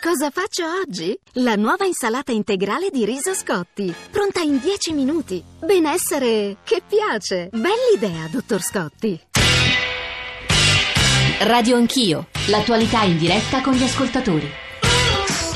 Cosa faccio oggi? La nuova insalata integrale di riso Scotti, pronta in 10 minuti. Benessere che piace. Bell'idea, dottor Scotti. Radio Anch'io, l'attualità in diretta con gli ascoltatori.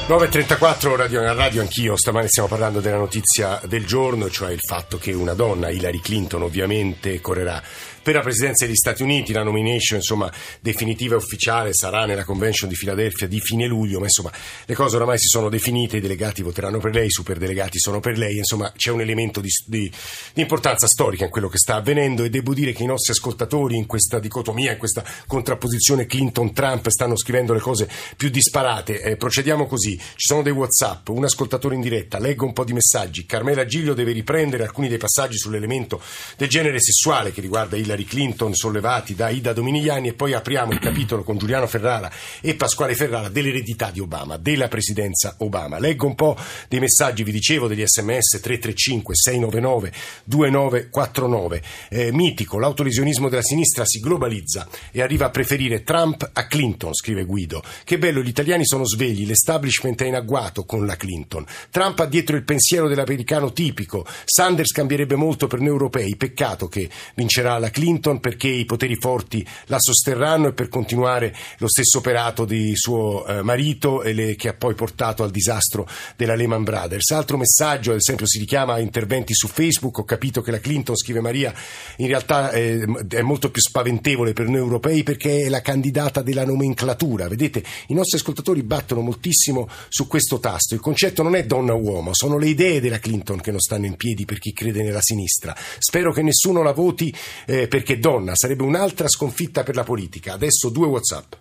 9.34 radio, radio anch'io, stamane stiamo parlando della notizia del giorno, cioè il fatto che una donna, Hillary Clinton ovviamente, correrà per la presidenza degli Stati Uniti, la nomination insomma definitiva e ufficiale sarà nella convention di Filadelfia di fine luglio, ma insomma le cose oramai si sono definite, i delegati voteranno per lei, i superdelegati sono per lei, insomma c'è un elemento di, di, di importanza storica in quello che sta avvenendo e devo dire che i nostri ascoltatori in questa dicotomia, in questa contrapposizione Clinton-Trump stanno scrivendo le cose più disparate. Eh, procediamo così, ci sono dei Whatsapp, un ascoltatore in diretta, leggo un po' di messaggi, Carmela Giglio deve riprendere alcuni dei passaggi sull'elemento del genere sessuale che riguarda il Hillary Clinton sollevati da Ida Dominigliani e poi apriamo il capitolo con Giuliano Ferrara e Pasquale Ferrara dell'eredità di Obama, della presidenza Obama. Leggo un po' dei messaggi, vi dicevo, degli sms 335 699 2949. Eh, mitico, l'autolesionismo della sinistra si globalizza e arriva a preferire Trump a Clinton, scrive Guido. Che bello, gli italiani sono svegli, l'establishment è in agguato con la Clinton. Trump ha dietro il pensiero dell'americano tipico. Sanders cambierebbe molto per noi europei, peccato che vincerà la Clinton Clinton perché i poteri forti la sosterranno e per continuare lo stesso operato di suo eh, marito le, che ha poi portato al disastro della Lehman Brothers. Altro messaggio, ad esempio, si richiama a interventi su Facebook. Ho capito che la Clinton, scrive Maria, in realtà eh, è molto più spaventevole per noi europei perché è la candidata della nomenclatura. Vedete, i nostri ascoltatori battono moltissimo su questo tasto. Il concetto non è donna-uomo, sono le idee della Clinton che non stanno in piedi per chi crede nella sinistra. Spero che nessuno la voti eh, perché donna sarebbe un'altra sconfitta per la politica. Adesso due WhatsApp.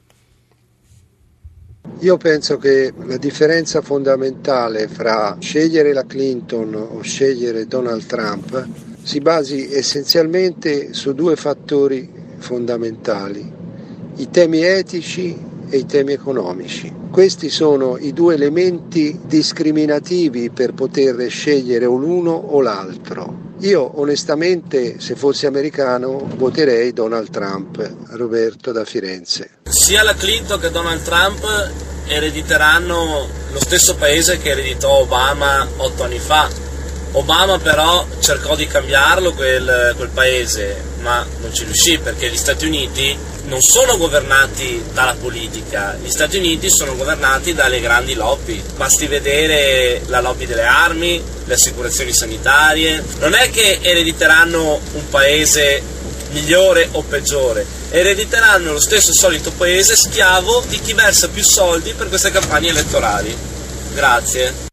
Io penso che la differenza fondamentale fra scegliere la Clinton o scegliere Donald Trump si basi essenzialmente su due fattori fondamentali, i temi etici e i temi economici. Questi sono i due elementi discriminativi per poter scegliere l'uno o l'altro. Io onestamente, se fossi americano, voterei Donald Trump, Roberto da Firenze. Sia la Clinton che Donald Trump erediteranno lo stesso paese che ereditò Obama otto anni fa. Obama però cercò di cambiarlo quel, quel paese, ma non ci riuscì perché gli Stati Uniti non sono governati dalla politica, gli Stati Uniti sono governati dalle grandi lobby. Basti vedere la lobby delle armi, le assicurazioni sanitarie. Non è che erediteranno un paese migliore o peggiore, erediteranno lo stesso solito paese schiavo di chi versa più soldi per queste campagne elettorali. Grazie.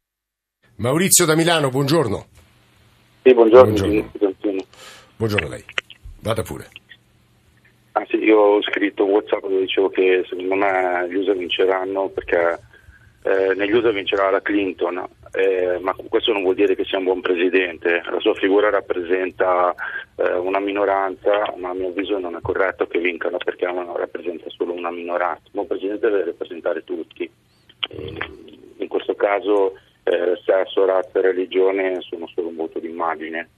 Maurizio da Milano, buongiorno. Sì, buongiorno. Buongiorno, buongiorno a lei. Vada pure. Ah, sì, io ho scritto un WhatsApp dove dicevo che secondo me gli USA vinceranno perché eh, negli USA vincerà la Clinton, eh, ma questo non vuol dire che sia un buon presidente. La sua figura rappresenta eh, una minoranza, ma a mio avviso non è corretto che vincano perché rappresenta solo una minoranza. Un buon presidente deve rappresentare tutti. in questo caso eh, sesso, razza e religione sono solo un voto d'immagine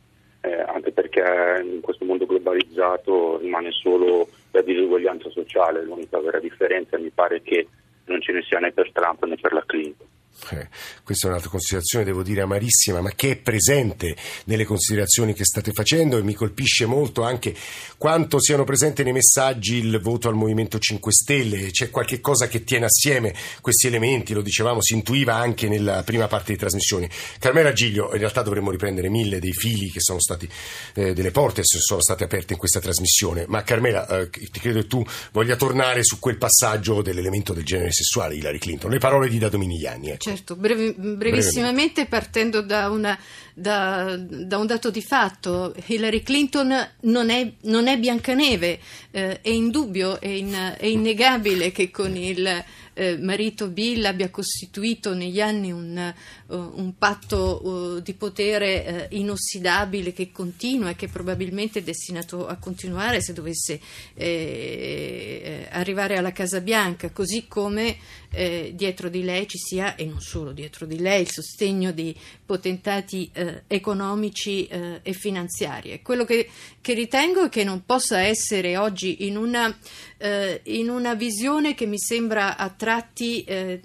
eh, anche perché in questo mondo globalizzato rimane solo la diseguaglianza sociale, l'unica vera differenza mi pare che non ce ne sia né per Trump né per la Clinton. Eh, questa è un'altra considerazione, devo dire, amarissima, ma che è presente nelle considerazioni che state facendo e mi colpisce molto anche quanto siano presenti nei messaggi il voto al Movimento 5 Stelle. C'è qualche cosa che tiene assieme questi elementi, lo dicevamo, si intuiva anche nella prima parte di trasmissioni. Carmela Giglio, in realtà dovremmo riprendere mille dei fili che sono stati, eh, delle porte che sono state aperte in questa trasmissione, ma Carmela, eh, credo che tu voglia tornare su quel passaggio dell'elemento del genere sessuale Hillary Clinton, le parole di Da Dominigliani. Certo, brevi, brevissimamente partendo da, una, da, da, un dato di fatto, Hillary Clinton non è, non è Biancaneve, eh, è indubbio, è, in, è innegabile che con il eh, marito Bill abbia costituito negli anni un, un patto uh, di potere uh, inossidabile che continua e che probabilmente è destinato a continuare se dovesse eh, arrivare alla Casa Bianca, così come eh, dietro di lei ci sia, e non solo dietro di lei, il sostegno di potentati eh, economici e finanziari. Quello che, che, ritengo è che non possa essere oggi in una, in una visione che mi sembra a tratti eh,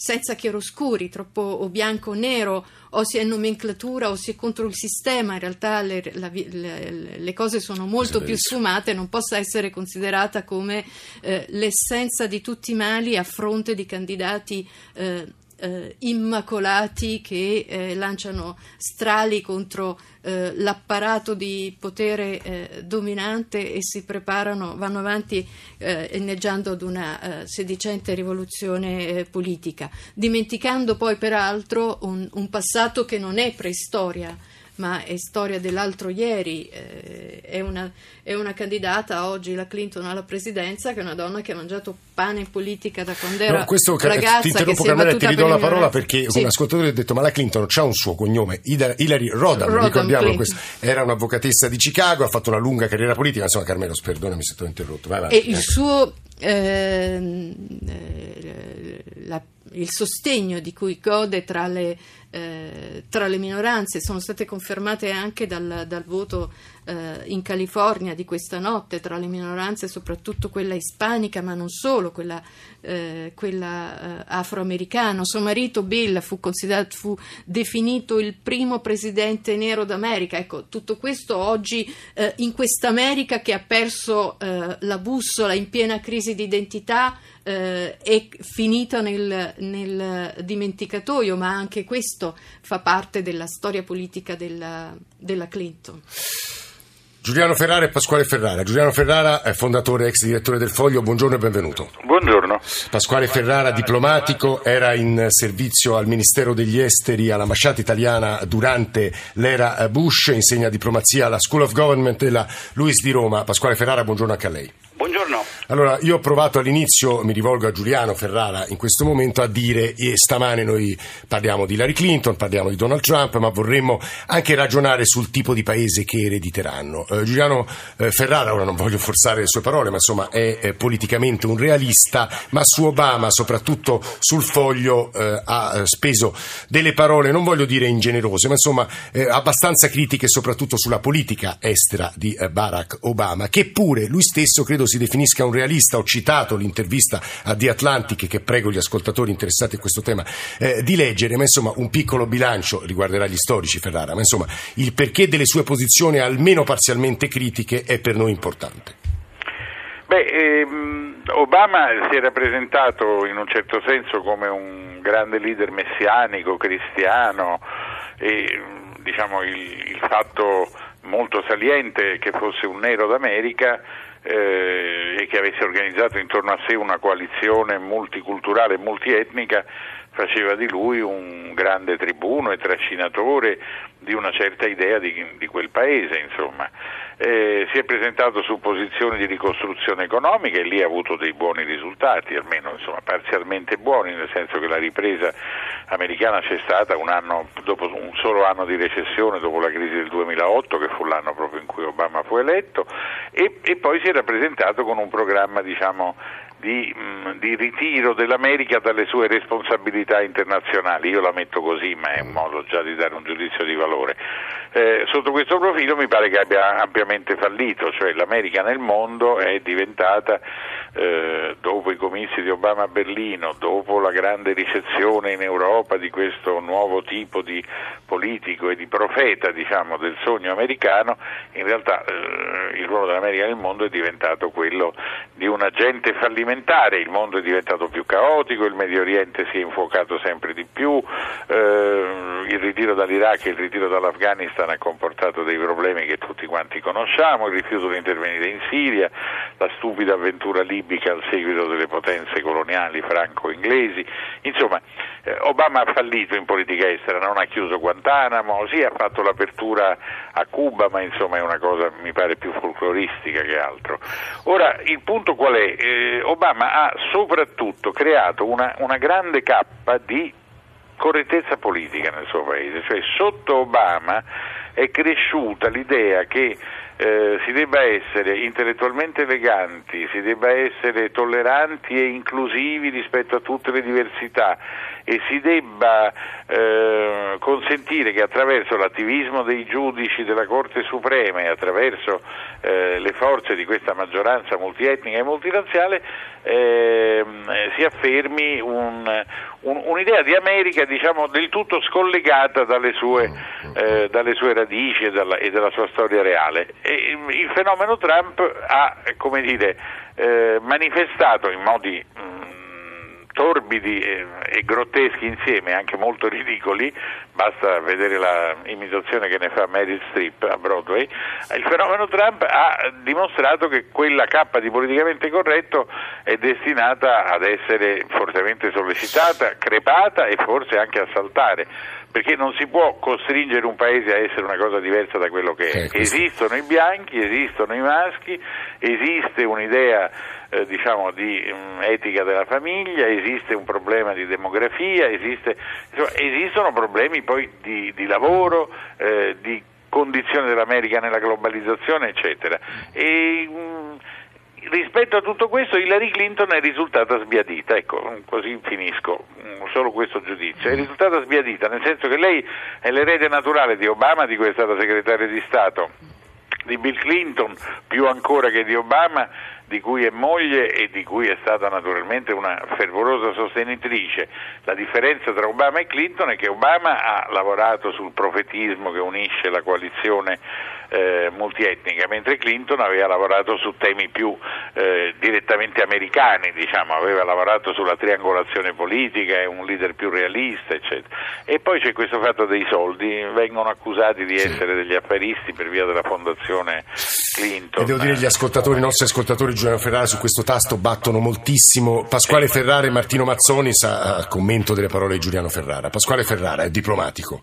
senza chiaroscuri, troppo o bianco o nero, o si è nomenclatura o si è contro il sistema, in realtà le, la, le, le cose sono molto più sfumate, non possa essere considerata come eh, l'essenza di tutti i mali a fronte di candidati eh, eh, immacolati che eh, lanciano strali contro eh, l'apparato di potere eh, dominante e si preparano, vanno avanti eh, inneggiando ad una eh, sedicente rivoluzione politica, dimenticando poi peraltro un, un passato che non è preistoria ma è storia dell'altro ieri. È, una, è, una, candidata oggi, la Clinton, alla presidenza, che è una donna che ha mangiato pane in politica da quando era no, questo, ragazza. Ti interrompo, Carmela, ti ridò la parola perché sì. un ascoltatore ha detto: Ma la Clinton ha un suo cognome, Hillary Rodham, Rodham ricordiamo, questo, era un'avvocatessa di Chicago, ha fatto una lunga carriera politica. Insomma, Carmelo, perdonami se ti ho interrotto. Vai, vai, e il suo. Eh, la, il sostegno di cui gode tra le eh, tra le minoranze sono state confermate anche dal, dal voto eh, in California di questa notte, tra le minoranze soprattutto quella ispanica, ma non solo, quella, eh, quella eh, afroamericana. Suo marito Bill fu, fu, definito il primo presidente nero d'America. Ecco, tutto questo oggi eh, in questa America che ha perso la bussola in piena crisi di identità eh, è finita nel, nel, dimenticatoio, ma anche questo fa parte della storia politica della, della Clinton. Giuliano Ferrara e Pasquale Ferrara. Giuliano Ferrara è fondatore e ex direttore del Foglio, buongiorno e benvenuto. Buongiorno. Pasquale Ferrara, diplomatico, era in servizio al Ministero degli Esteri all'ambasciata italiana durante l'era Bush, insegna diplomazia alla School of Government della Luis di Roma. Pasquale Ferrara, buongiorno anche a lei. Buongiorno. Allora, io ho provato all'inizio, mi rivolgo a Giuliano Ferrara in questo momento, a dire e stamane noi parliamo di Hillary Clinton, parliamo di Donald Trump, ma vorremmo anche ragionare sul tipo di paese che erediteranno. Eh, Giuliano eh, Ferrara, ora non voglio forzare le sue parole, ma insomma è, è politicamente un realista, ma su Obama, soprattutto sul foglio, eh, ha eh, speso delle parole, non voglio dire ingenerose, ma insomma eh, abbastanza critiche soprattutto sulla politica estera di eh, Barack Obama, che pure lui stesso credo si definisca un realista, ho citato l'intervista a The Atlantic che prego gli ascoltatori interessati a questo tema eh, di leggere, ma insomma un piccolo bilancio riguarderà gli storici Ferrara, ma insomma il perché delle sue posizioni almeno parzialmente critiche è per noi importante. Beh, ehm, Obama si era presentato in un certo senso come un grande leader messianico, cristiano e diciamo il, il fatto molto saliente che fosse un nero d'America eh, e che avesse organizzato intorno a sé una coalizione multiculturale e multietnica faceva di lui un grande tribuno e trascinatore di una certa idea di, di quel paese, insomma. Eh, si è presentato su posizioni di ricostruzione economica e lì ha avuto dei buoni risultati, almeno insomma, parzialmente buoni, nel senso che la ripresa americana c'è stata un anno, dopo un solo anno di recessione dopo la crisi del 2008, che fu l'anno proprio in cui Obama fu eletto, e, e poi si era presentato con un programma diciamo, di, mh, di, ritiro dell'America dalle sue responsabilità internazionali. Io la metto così, ma è un modo già di dare un giudizio di valore. Eh, sotto questo profilo mi pare che abbia ampiamente fallito, cioè l'America nel mondo è diventata, eh, dopo i comizi di Obama a Berlino, dopo la grande ricezione in Europa di questo nuovo tipo di politico e di profeta diciamo, del sogno americano, in realtà eh, il ruolo dell'America nel mondo è diventato quello di un agente fallimentare, il mondo è diventato più caotico, il Medio Oriente si è infuocato sempre di più, eh, il ritiro dall'Iraq e il ritiro dall'Afghanistan ha comportato dei problemi che tutti quanti conosciamo, il rifiuto di intervenire in Siria, la stupida avventura libica al seguito delle potenze coloniali franco-inglesi, insomma eh, Obama ha fallito in politica estera, non ha chiuso Guantanamo, sì ha fatto l'apertura a Cuba, ma insomma è una cosa mi pare più folcloristica che altro. Ora il punto qual è? Eh, Obama ha soprattutto creato una, una grande cappa di correttezza politica nel suo paese, cioè sotto Obama è cresciuta l'idea che eh, si debba essere intellettualmente eleganti, si debba essere tolleranti e inclusivi rispetto a tutte le diversità e si debba eh, consentire che attraverso l'attivismo dei giudici della Corte Suprema e attraverso eh, le forze di questa maggioranza multietnica e multirazziale ehm, si affermi un, un, un'idea di America diciamo, del tutto scollegata dalle sue, eh, dalle sue radici e, dalla, e, della sua storia reale. Il fenomeno Trump ha dire, eh, manifestato in modi mh, torbidi e, e, grotteschi insieme, anche molto ridicoli, basta vedere l'imitazione che ne fa Meryl Streep a Broadway, il fenomeno Trump ha dimostrato che quella cappa di politicamente corretto è destinata ad essere fortemente sollecitata, crepata e forse anche a saltare perché non si può costringere un paese a essere una cosa diversa da quello che è. Eh, esistono i bianchi, esistono i maschi, esiste un'idea eh, diciamo, di um, etica della famiglia, esiste un problema di demografia, esiste, insomma, esistono problemi poi di, di lavoro, eh, di condizione dell'America nella globalizzazione, eccetera. E, um, rispetto a tutto questo Hillary Clinton è risultata sbiadita, ecco, così finisco, solo questo giudizio, è risultata sbiadita, nel senso che lei è l'erede naturale di Obama, di cui è stata segretaria di Stato, di Bill Clinton, più ancora che di Obama, di cui è moglie e di cui è stata naturalmente una fervorosa sostenitrice. La differenza tra Obama e Clinton è che Obama ha lavorato sul profetismo che unisce la coalizione eh, multietnica, mentre Clinton aveva lavorato su temi più eh, direttamente americani, diciamo, aveva lavorato sulla triangolazione politica, è un leader più realista, eccetera. E poi c'è questo fatto dei soldi, vengono accusati di essere degli affaristi per via della fondazione Clinton. E devo dire gli ascoltatori, i nostri ascoltatori Giuliano Ferrara su questo tasto battono moltissimo. Pasquale Ferrara e Martino Mazzoni sa commento delle parole di Giuliano Ferrara. Pasquale Ferrara è diplomatico.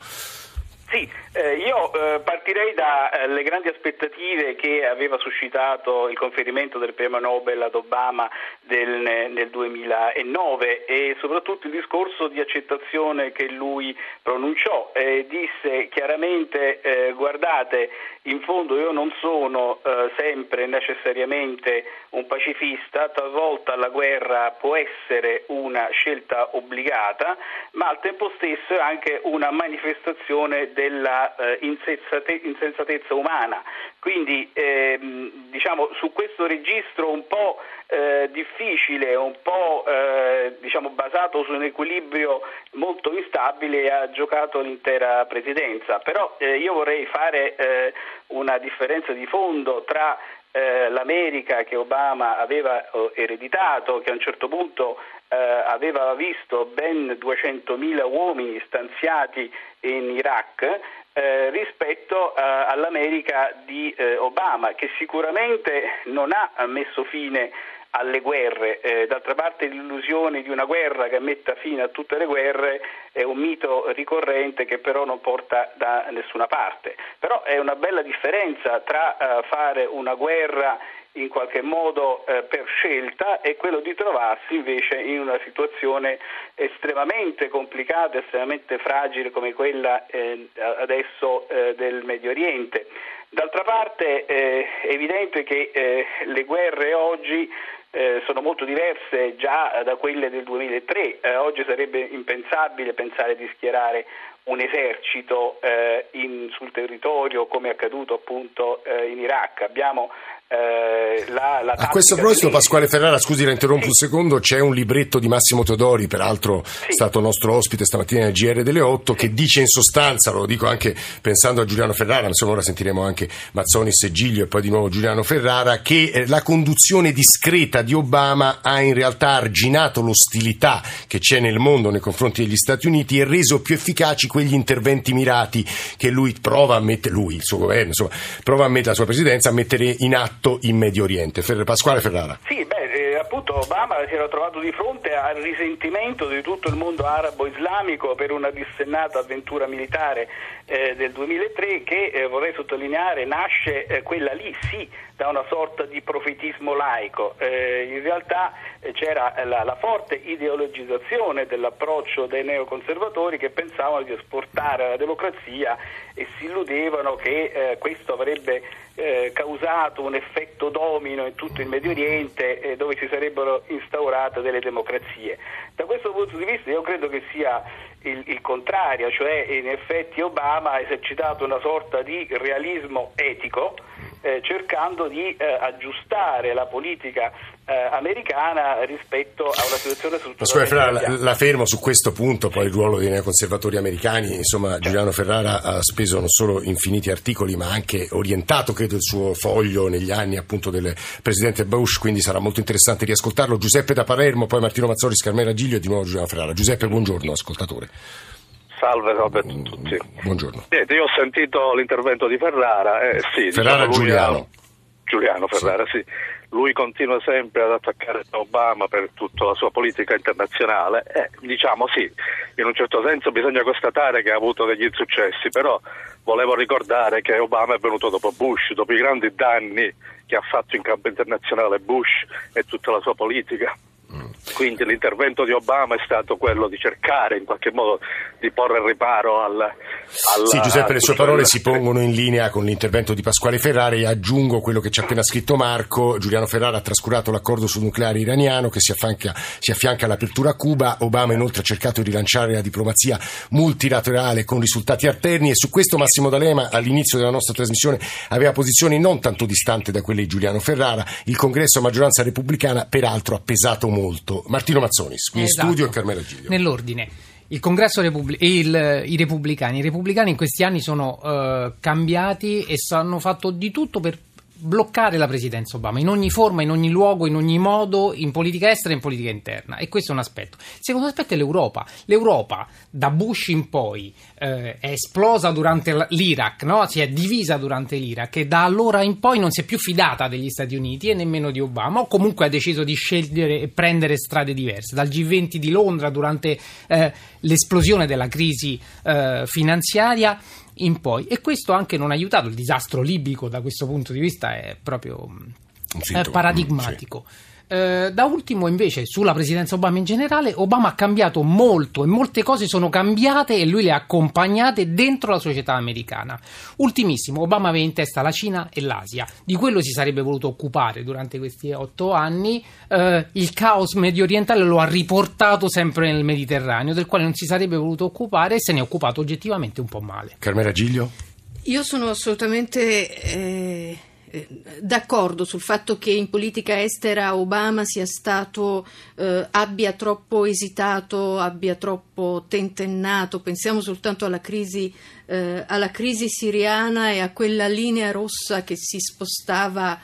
Sì, eh, io eh, partirei dalle eh, grandi aspettative che aveva suscitato il conferimento del premio Nobel ad Obama del, nel 2009 e soprattutto il discorso di accettazione che lui pronunciò. disse chiaramente eh, guardate, in fondo io non sono eh, sempre necessariamente un pacifista, talvolta la guerra può essere una scelta obbligata, ma al tempo stesso è anche una manifestazione della eh, insensatezza umana. Quindi ehm, diciamo, su questo registro un po' eh, difficile, un po' eh, diciamo, basato su un equilibrio molto instabile ha giocato l'intera presidenza. Però eh, io vorrei fare eh, una differenza di fondo tra eh, l'America che Obama aveva ereditato, che a un certo punto eh, aveva visto ben 200.000 uomini stanziati in Iraq eh, rispetto eh, all'America di eh, Obama, che sicuramente non ha messo fine alle guerre. Eh, d'altra parte l'illusione di una guerra che metta fine a tutte le guerre è un mito ricorrente che però non porta da nessuna parte. Però è una bella differenza tra eh, fare una guerra in qualche modo eh, per scelta e quello di trovarsi invece in una situazione estremamente complicata, estremamente fragile come quella eh, adesso eh, del Medio Oriente. D'altra parte eh, è evidente che eh, le guerre oggi eh, sono molto diverse già da quelle del 2003. oggi sarebbe impensabile pensare di schierare un esercito in, sul territorio come è accaduto appunto in Iraq. Abbiamo eh, la, la a questo proposito, Pasquale Ferrara, scusi, la interrompo sì. un secondo. C'è un libretto di Massimo Teodori, peraltro sì. stato nostro ospite stamattina nel GR delle 8, sì. che dice in sostanza, lo dico anche pensando a Giuliano Ferrara, insomma, ora sentiremo anche Mazzoni, Segiglio e poi di nuovo Giuliano Ferrara, che eh, la conduzione discreta di Obama ha in realtà arginato l'ostilità che c'è nel mondo nei confronti degli Stati Uniti e reso più efficaci quegli interventi mirati che lui prova a mettere, lui, il suo governo, insomma, prova a mettere la sua presidenza a mettere in atto fatto in Medio Oriente. Pasquale Ferrara. Sì, beh, eh, appunto Obama si era trovato di fronte al risentimento di tutto il mondo arabo-islamico per una dissennata avventura militare eh, del 2003 che, eh, vorrei sottolineare, nasce eh, quella lì sì da una sorta di profetismo laico. Eh, in realtà eh, c'era la, la, forte ideologizzazione dell'approccio dei neoconservatori che pensavano di esportare la democrazia e si illudevano che questo avrebbe eh, causato un effetto domino in tutto il Medio Oriente eh, dove si sarebbero instaurate delle democrazie. Da questo punto di vista io credo che sia il, il, contrario, cioè in effetti Obama ha esercitato una sorta di realismo etico eh, cercando di eh, aggiustare la politica eh, americana rispetto a una situazione strutturale. Ferrara, la, la, fermo su questo punto, poi il ruolo dei neoconservatori americani, insomma. Giuliano Ferrara ha speso non solo infiniti articoli ma anche orientato credo il suo foglio negli anni appunto del presidente Bush, quindi sarà molto interessante riascoltarlo. Giuseppe da Palermo, poi Martino Mazzori, Scarmera Giglio e di nuovo Giuliano Ferrara. Giuseppe, buongiorno, ascoltatore. Salve, salve a tutti. Buongiorno. Niente, io ho sentito l'intervento di Ferrara. Eh, sì, Ferrara diciamo Giuliano. Giuliano Ferrara, sì. sì. Lui continua sempre ad attaccare Obama per tutta la sua politica internazionale. Eh, diciamo sì, in un certo senso bisogna constatare che ha avuto degli insuccessi, però volevo ricordare che Obama è venuto dopo Bush, dopo i grandi danni che ha fatto in campo internazionale Bush e tutta la sua politica. Quindi l'intervento di Obama è stato quello di cercare in qualche modo di porre riparo al... al sì, Giuseppe, le sue parole si pongono in linea con l'intervento di Pasquale Ferrari e aggiungo quello che ci ha appena scritto Marco. Giuliano Ferrara ha trascurato l'accordo sul nucleare iraniano che si affianca, si affianca all'apertura a Cuba. Obama inoltre ha cercato di rilanciare la diplomazia multilaterale con risultati alterni e su questo Massimo D'Alema all'inizio della nostra trasmissione aveva posizioni non tanto distanti da quelle di Giuliano Ferrara. Il congresso a maggioranza repubblicana peraltro ha pesato molto. Martino Mazzonis, in esatto. studio e Carmela Giglio. Nell'ordine. Il congresso Repubblic- il, i repubblicani. I repubblicani in questi anni sono uh, cambiati e hanno fatto di tutto per bloccare la presidenza Obama in ogni forma, in ogni luogo, in ogni modo, in politica estera e in politica interna. E questo è un aspetto. Il secondo aspetto è l'Europa. L'Europa, da Bush in poi, eh, è esplosa durante l'Iraq, no? si è divisa durante l'Iraq e da allora in poi non si è più fidata degli Stati Uniti e nemmeno di Obama, o comunque ha deciso di scegliere e prendere strade diverse. Dal G20 di Londra durante eh, l'esplosione della crisi eh, finanziaria in poi. E questo anche non ha aiutato. Il disastro libico da questo punto di vista è proprio è paradigmatico. Sì. Eh, da ultimo, invece, sulla presidenza Obama in generale, Obama ha cambiato molto e molte cose sono cambiate e lui le ha accompagnate dentro la società americana. Ultimissimo, Obama aveva in testa la Cina e l'Asia. Di quello si sarebbe voluto occupare durante questi otto anni. Eh, il caos medio orientale lo ha riportato sempre nel Mediterraneo, del quale non si sarebbe voluto occupare e se ne è occupato oggettivamente un po' male. Carmela Giglio? Io sono assolutamente. Eh eh, d'accordo sul fatto che in politica estera Obama sia stato, eh, abbia troppo esitato, abbia troppo tentennato, pensiamo soltanto alla crisi, eh, alla crisi siriana e a quella linea rossa che si spostava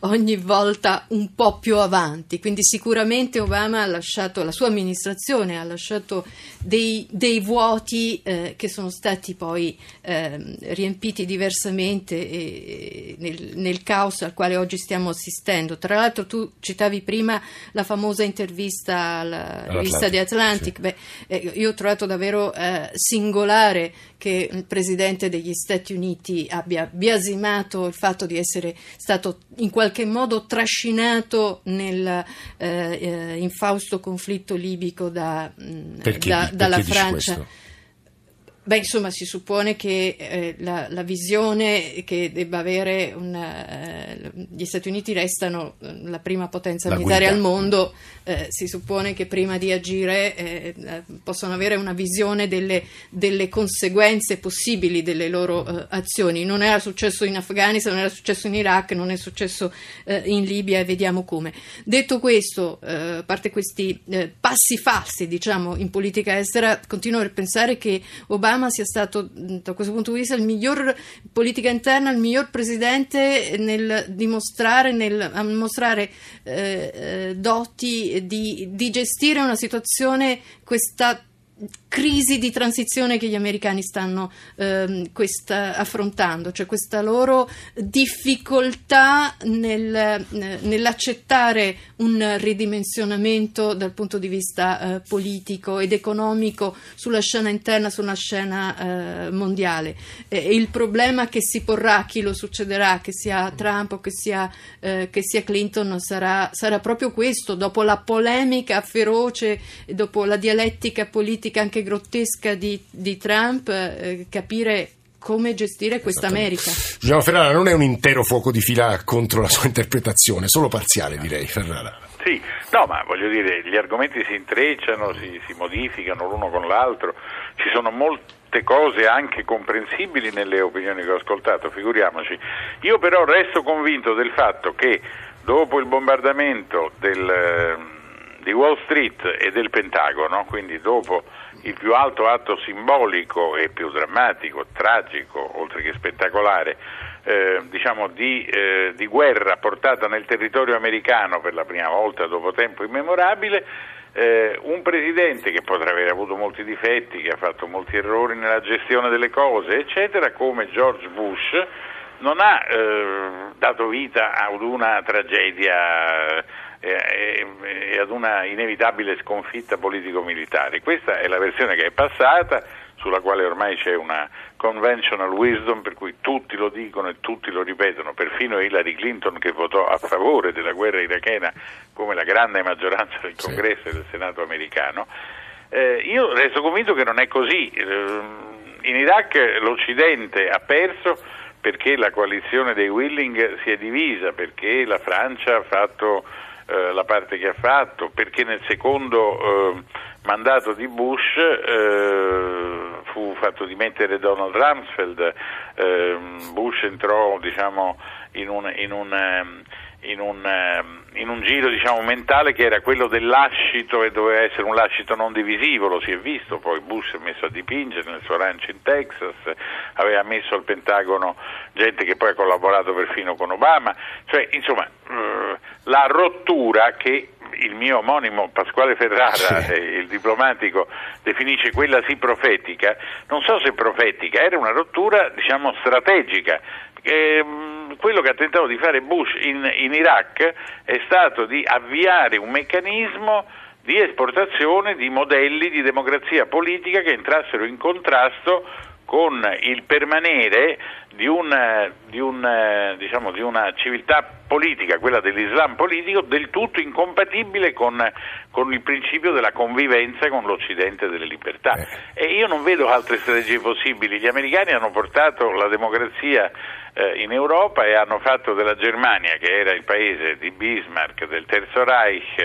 ogni volta un po' più avanti. Quindi sicuramente Obama ha lasciato, la sua amministrazione ha lasciato dei, dei vuoti eh, che sono stati poi eh, riempiti diversamente eh, nel, nel, caos al quale oggi stiamo assistendo. Tra l'altro tu citavi prima la famosa intervista alla rivista di Atlantic. Sì. Beh, eh, io ho trovato davvero eh, singolare che il Presidente degli Stati Uniti abbia biasimato il fatto di essere stato in qualche modo trascinato nel eh, eh infausto conflitto libico da, mm, perché, da, dalla perché Francia. Beh, insomma, si suppone che eh, la, la, visione che debba avere una, eh, gli Stati Uniti restano eh, la prima potenza la militare guida. al mondo, eh, si suppone che prima di agire eh, eh, possono avere una visione delle, delle conseguenze possibili delle loro azioni. Non era successo in Afghanistan, non era successo in Iraq, non è successo in Libia e vediamo come. Detto questo, a parte questi passi falsi, diciamo, in politica estera, continuo a pensare che Obama Obama sia stato da questo punto di vista il miglior politica interna, il miglior presidente nel dimostrare, nel mostrare eh, eh, doti di, di gestire una situazione, questa crisi di transizione che gli americani stanno ehm, questa, affrontando, cioè questa loro difficoltà nel, eh, nell'accettare un ridimensionamento dal punto di vista eh, politico ed economico sulla scena interna, sulla scena eh, mondiale. E il problema che si porrà, chi lo succederà, che sia Trump o che sia, eh, che sia Clinton, sarà, sarà proprio questo, dopo la polemica feroce, dopo la dialettica politica anche grottesca di, di Trump, eh, capire come gestire questa America. Giuliano Ferrara non è un intero fuoco di fila contro la sua interpretazione, solo parziale direi, Ferrara. Sì, no, ma voglio dire, gli argomenti si intrecciano, si, si modificano l'uno con l'altro, ci sono molte cose anche comprensibili nelle opinioni che ho ascoltato, figuriamoci. Io però resto convinto del fatto che dopo il bombardamento del, ehm, di Wall Street e del Pentagono, quindi dopo il più alto atto simbolico e più drammatico, tragico, oltre che spettacolare, eh, diciamo di, eh, di, guerra portata nel territorio americano per la prima volta dopo tempo immemorabile, eh, un presidente che potrà aver avuto molti difetti, che ha fatto molti errori nella gestione delle cose, eccetera, come George Bush, non ha eh, dato vita ad una tragedia e, ad una inevitabile sconfitta politico-militare. Questa è la versione che è passata, sulla quale ormai c'è una conventional wisdom per cui tutti lo dicono e tutti lo ripetono, perfino Hillary Clinton che votò a favore della guerra irachena come la grande maggioranza del Congresso e del Senato americano. Eh, io resto convinto che non è così. Eh, in Iraq l'Occidente ha perso perché la coalizione dei Willing si è divisa, perché la Francia ha fatto eh, la parte che ha fatto, perché nel secondo eh, mandato di Bush eh, fu fatto dimettere Donald Rumsfeld, ehm, Bush entrò diciamo, in un, in un ehm, in un, ehm, in un giro diciamo, mentale che era quello del lascito e doveva essere un lascito non divisivo, lo si è visto, poi Bush è messo a dipingere nel suo ranch in Texas, aveva messo al Pentagono gente che poi ha collaborato perfino con Obama, cioè insomma eh, la rottura che il mio omonimo Pasquale Ferrara, sì. il diplomatico, definisce quella sì profetica, non so se profetica, era una rottura diciamo strategica. Eh, quello che ha tentato di fare Bush in, in Iraq è stato di avviare un meccanismo di esportazione di modelli di democrazia politica che entrassero in contrasto con il permanere di, un, di, un, diciamo, di, una civiltà politica, quella dell'Islam politico, del tutto incompatibile con, con il principio della convivenza con l'Occidente delle libertà. Eh. E io non vedo altre strategie possibili. Gli americani hanno portato la democrazia eh, in Europa e hanno fatto della Germania, che era il paese di Bismarck, del Terzo Reich,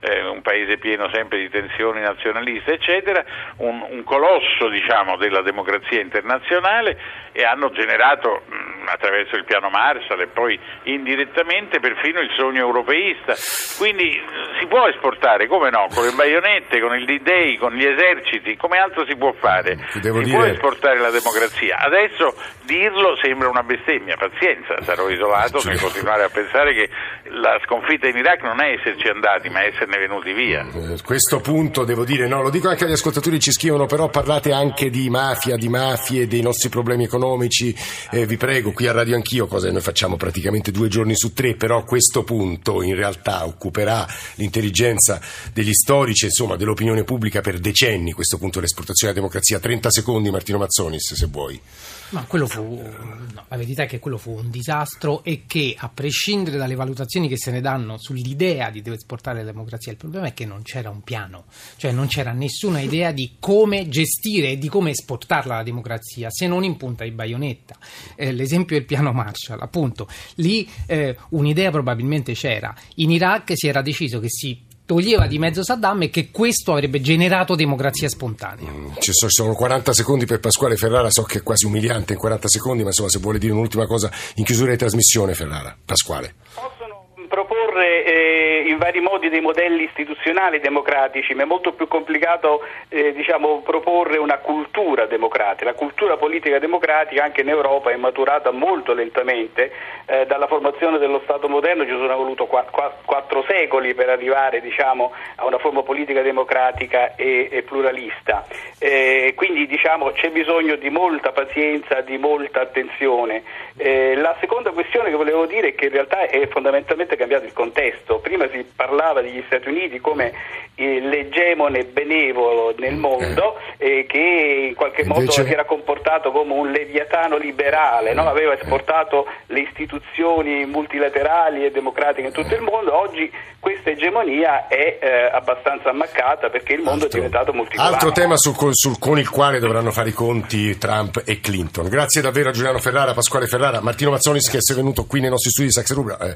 eh, un paese pieno sempre di tensioni nazionaliste, eccetera, un, un colosso diciamo, della democrazia internazionale e hanno generato mh, attraverso il piano Marshall e poi indirettamente perfino il sogno europeista. Quindi si può esportare, come no, con le baionette, con il D-Day, con gli eserciti, come altro si può fare? si dire... può esportare la democrazia. Adesso dirlo sembra una bestemmia, pazienza, sarò isolato nel continuare a pensare che la sconfitta in Iraq non è esserci andati, ma esserne venuti via. Eh, questo punto devo dire, no, lo dico anche agli ascoltatori ci scrivono, però parlate anche di mafia, di mafie, dei nostri problemi economici, eh, vi prego, qui a Radio Anch'io, cosa noi facciamo praticamente due giorni su tre, però questo punto in realtà occuperà l'intelligenza degli storici, insomma, dell'opinione pubblica per decenni, questo punto dell'esportazione della democrazia. 30 secondi Martino Mazzonis, se vuoi. Ma quello fu, no, la verità è che quello fu un disastro e che, a prescindere dalle valutazioni che se ne danno sull'idea di esportare la democrazia, il problema è che non c'era un piano, cioè non c'era nessuna idea di come gestire e di come esportarla la democrazia, se non in punta di baionetta. Eh, l'esempio è il piano Marshall, appunto, lì eh, un'idea probabilmente c'era. In Iraq si era deciso che si toglieva di mezzo Saddam e che questo avrebbe generato democrazia spontanea. Mm, ci sono 40 secondi per Pasquale Ferrara, so che è quasi umiliante in 40 secondi, ma insomma se vuole dire un'ultima cosa in chiusura di trasmissione Ferrara. Pasquale. Eh, in vari modi dei modelli istituzionali democratici, ma è molto più complicato eh, diciamo, proporre una cultura democratica. La cultura politica democratica anche in Europa è maturata molto lentamente, eh, dalla formazione dello Stato moderno ci sono voluto quattro secoli per arrivare diciamo, a una forma politica democratica e, e pluralista. Eh, quindi diciamo, c'è bisogno di molta pazienza, di molta attenzione. Eh, la seconda questione che volevo dire è che in realtà è fondamentalmente cambiato il contesto. Prima si parlava degli Stati Uniti come eh, l'egemone benevolo nel mondo eh, che in qualche Invece... modo si era comportato come un leviatano liberale, no? aveva esportato le istituzioni multilaterali e democratiche in tutto il mondo. Oggi questa egemonia è eh, abbastanza ammaccata perché il mondo altro, è diventato multipolare. Altro tema sul sul, con il quale dovranno fare i conti Trump e Clinton. Grazie davvero a Giuliano Ferrara, Pasquale Ferrara, Martino Mazzonis che è venuto qui nei nostri studi di Sax Rubra, eh,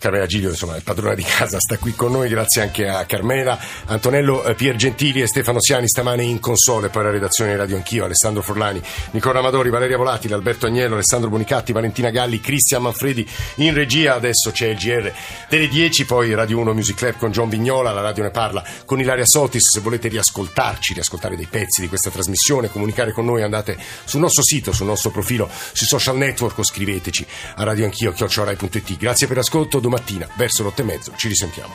Carmela Giglio, insomma, il padrona di casa, sta qui con noi, grazie anche a Carmela, Antonello eh, Pier Gentili e Stefano Siani stamane in console, poi la redazione di Radio Anch'io, Alessandro Forlani, Nicola Amadori, Valeria Volatile, Alberto Agnello, Alessandro Bonicatti, Valentina Galli, Cristian Manfredi in regia, adesso c'è il GR delle 10, poi Radio 1 Music Club con John Vignola, la radio ne parla con Ilaria Sotis, se volete riascoltarci, riascoltare dei pezzi di questa trasmissione, comunicare con noi andate sul nostro sito, sul nostro profilo, sui social network o scriveteci a radioanchio chiocciorai.it. Grazie per l'ascolto, domattina verso l'otto e mezzo ci risentiamo.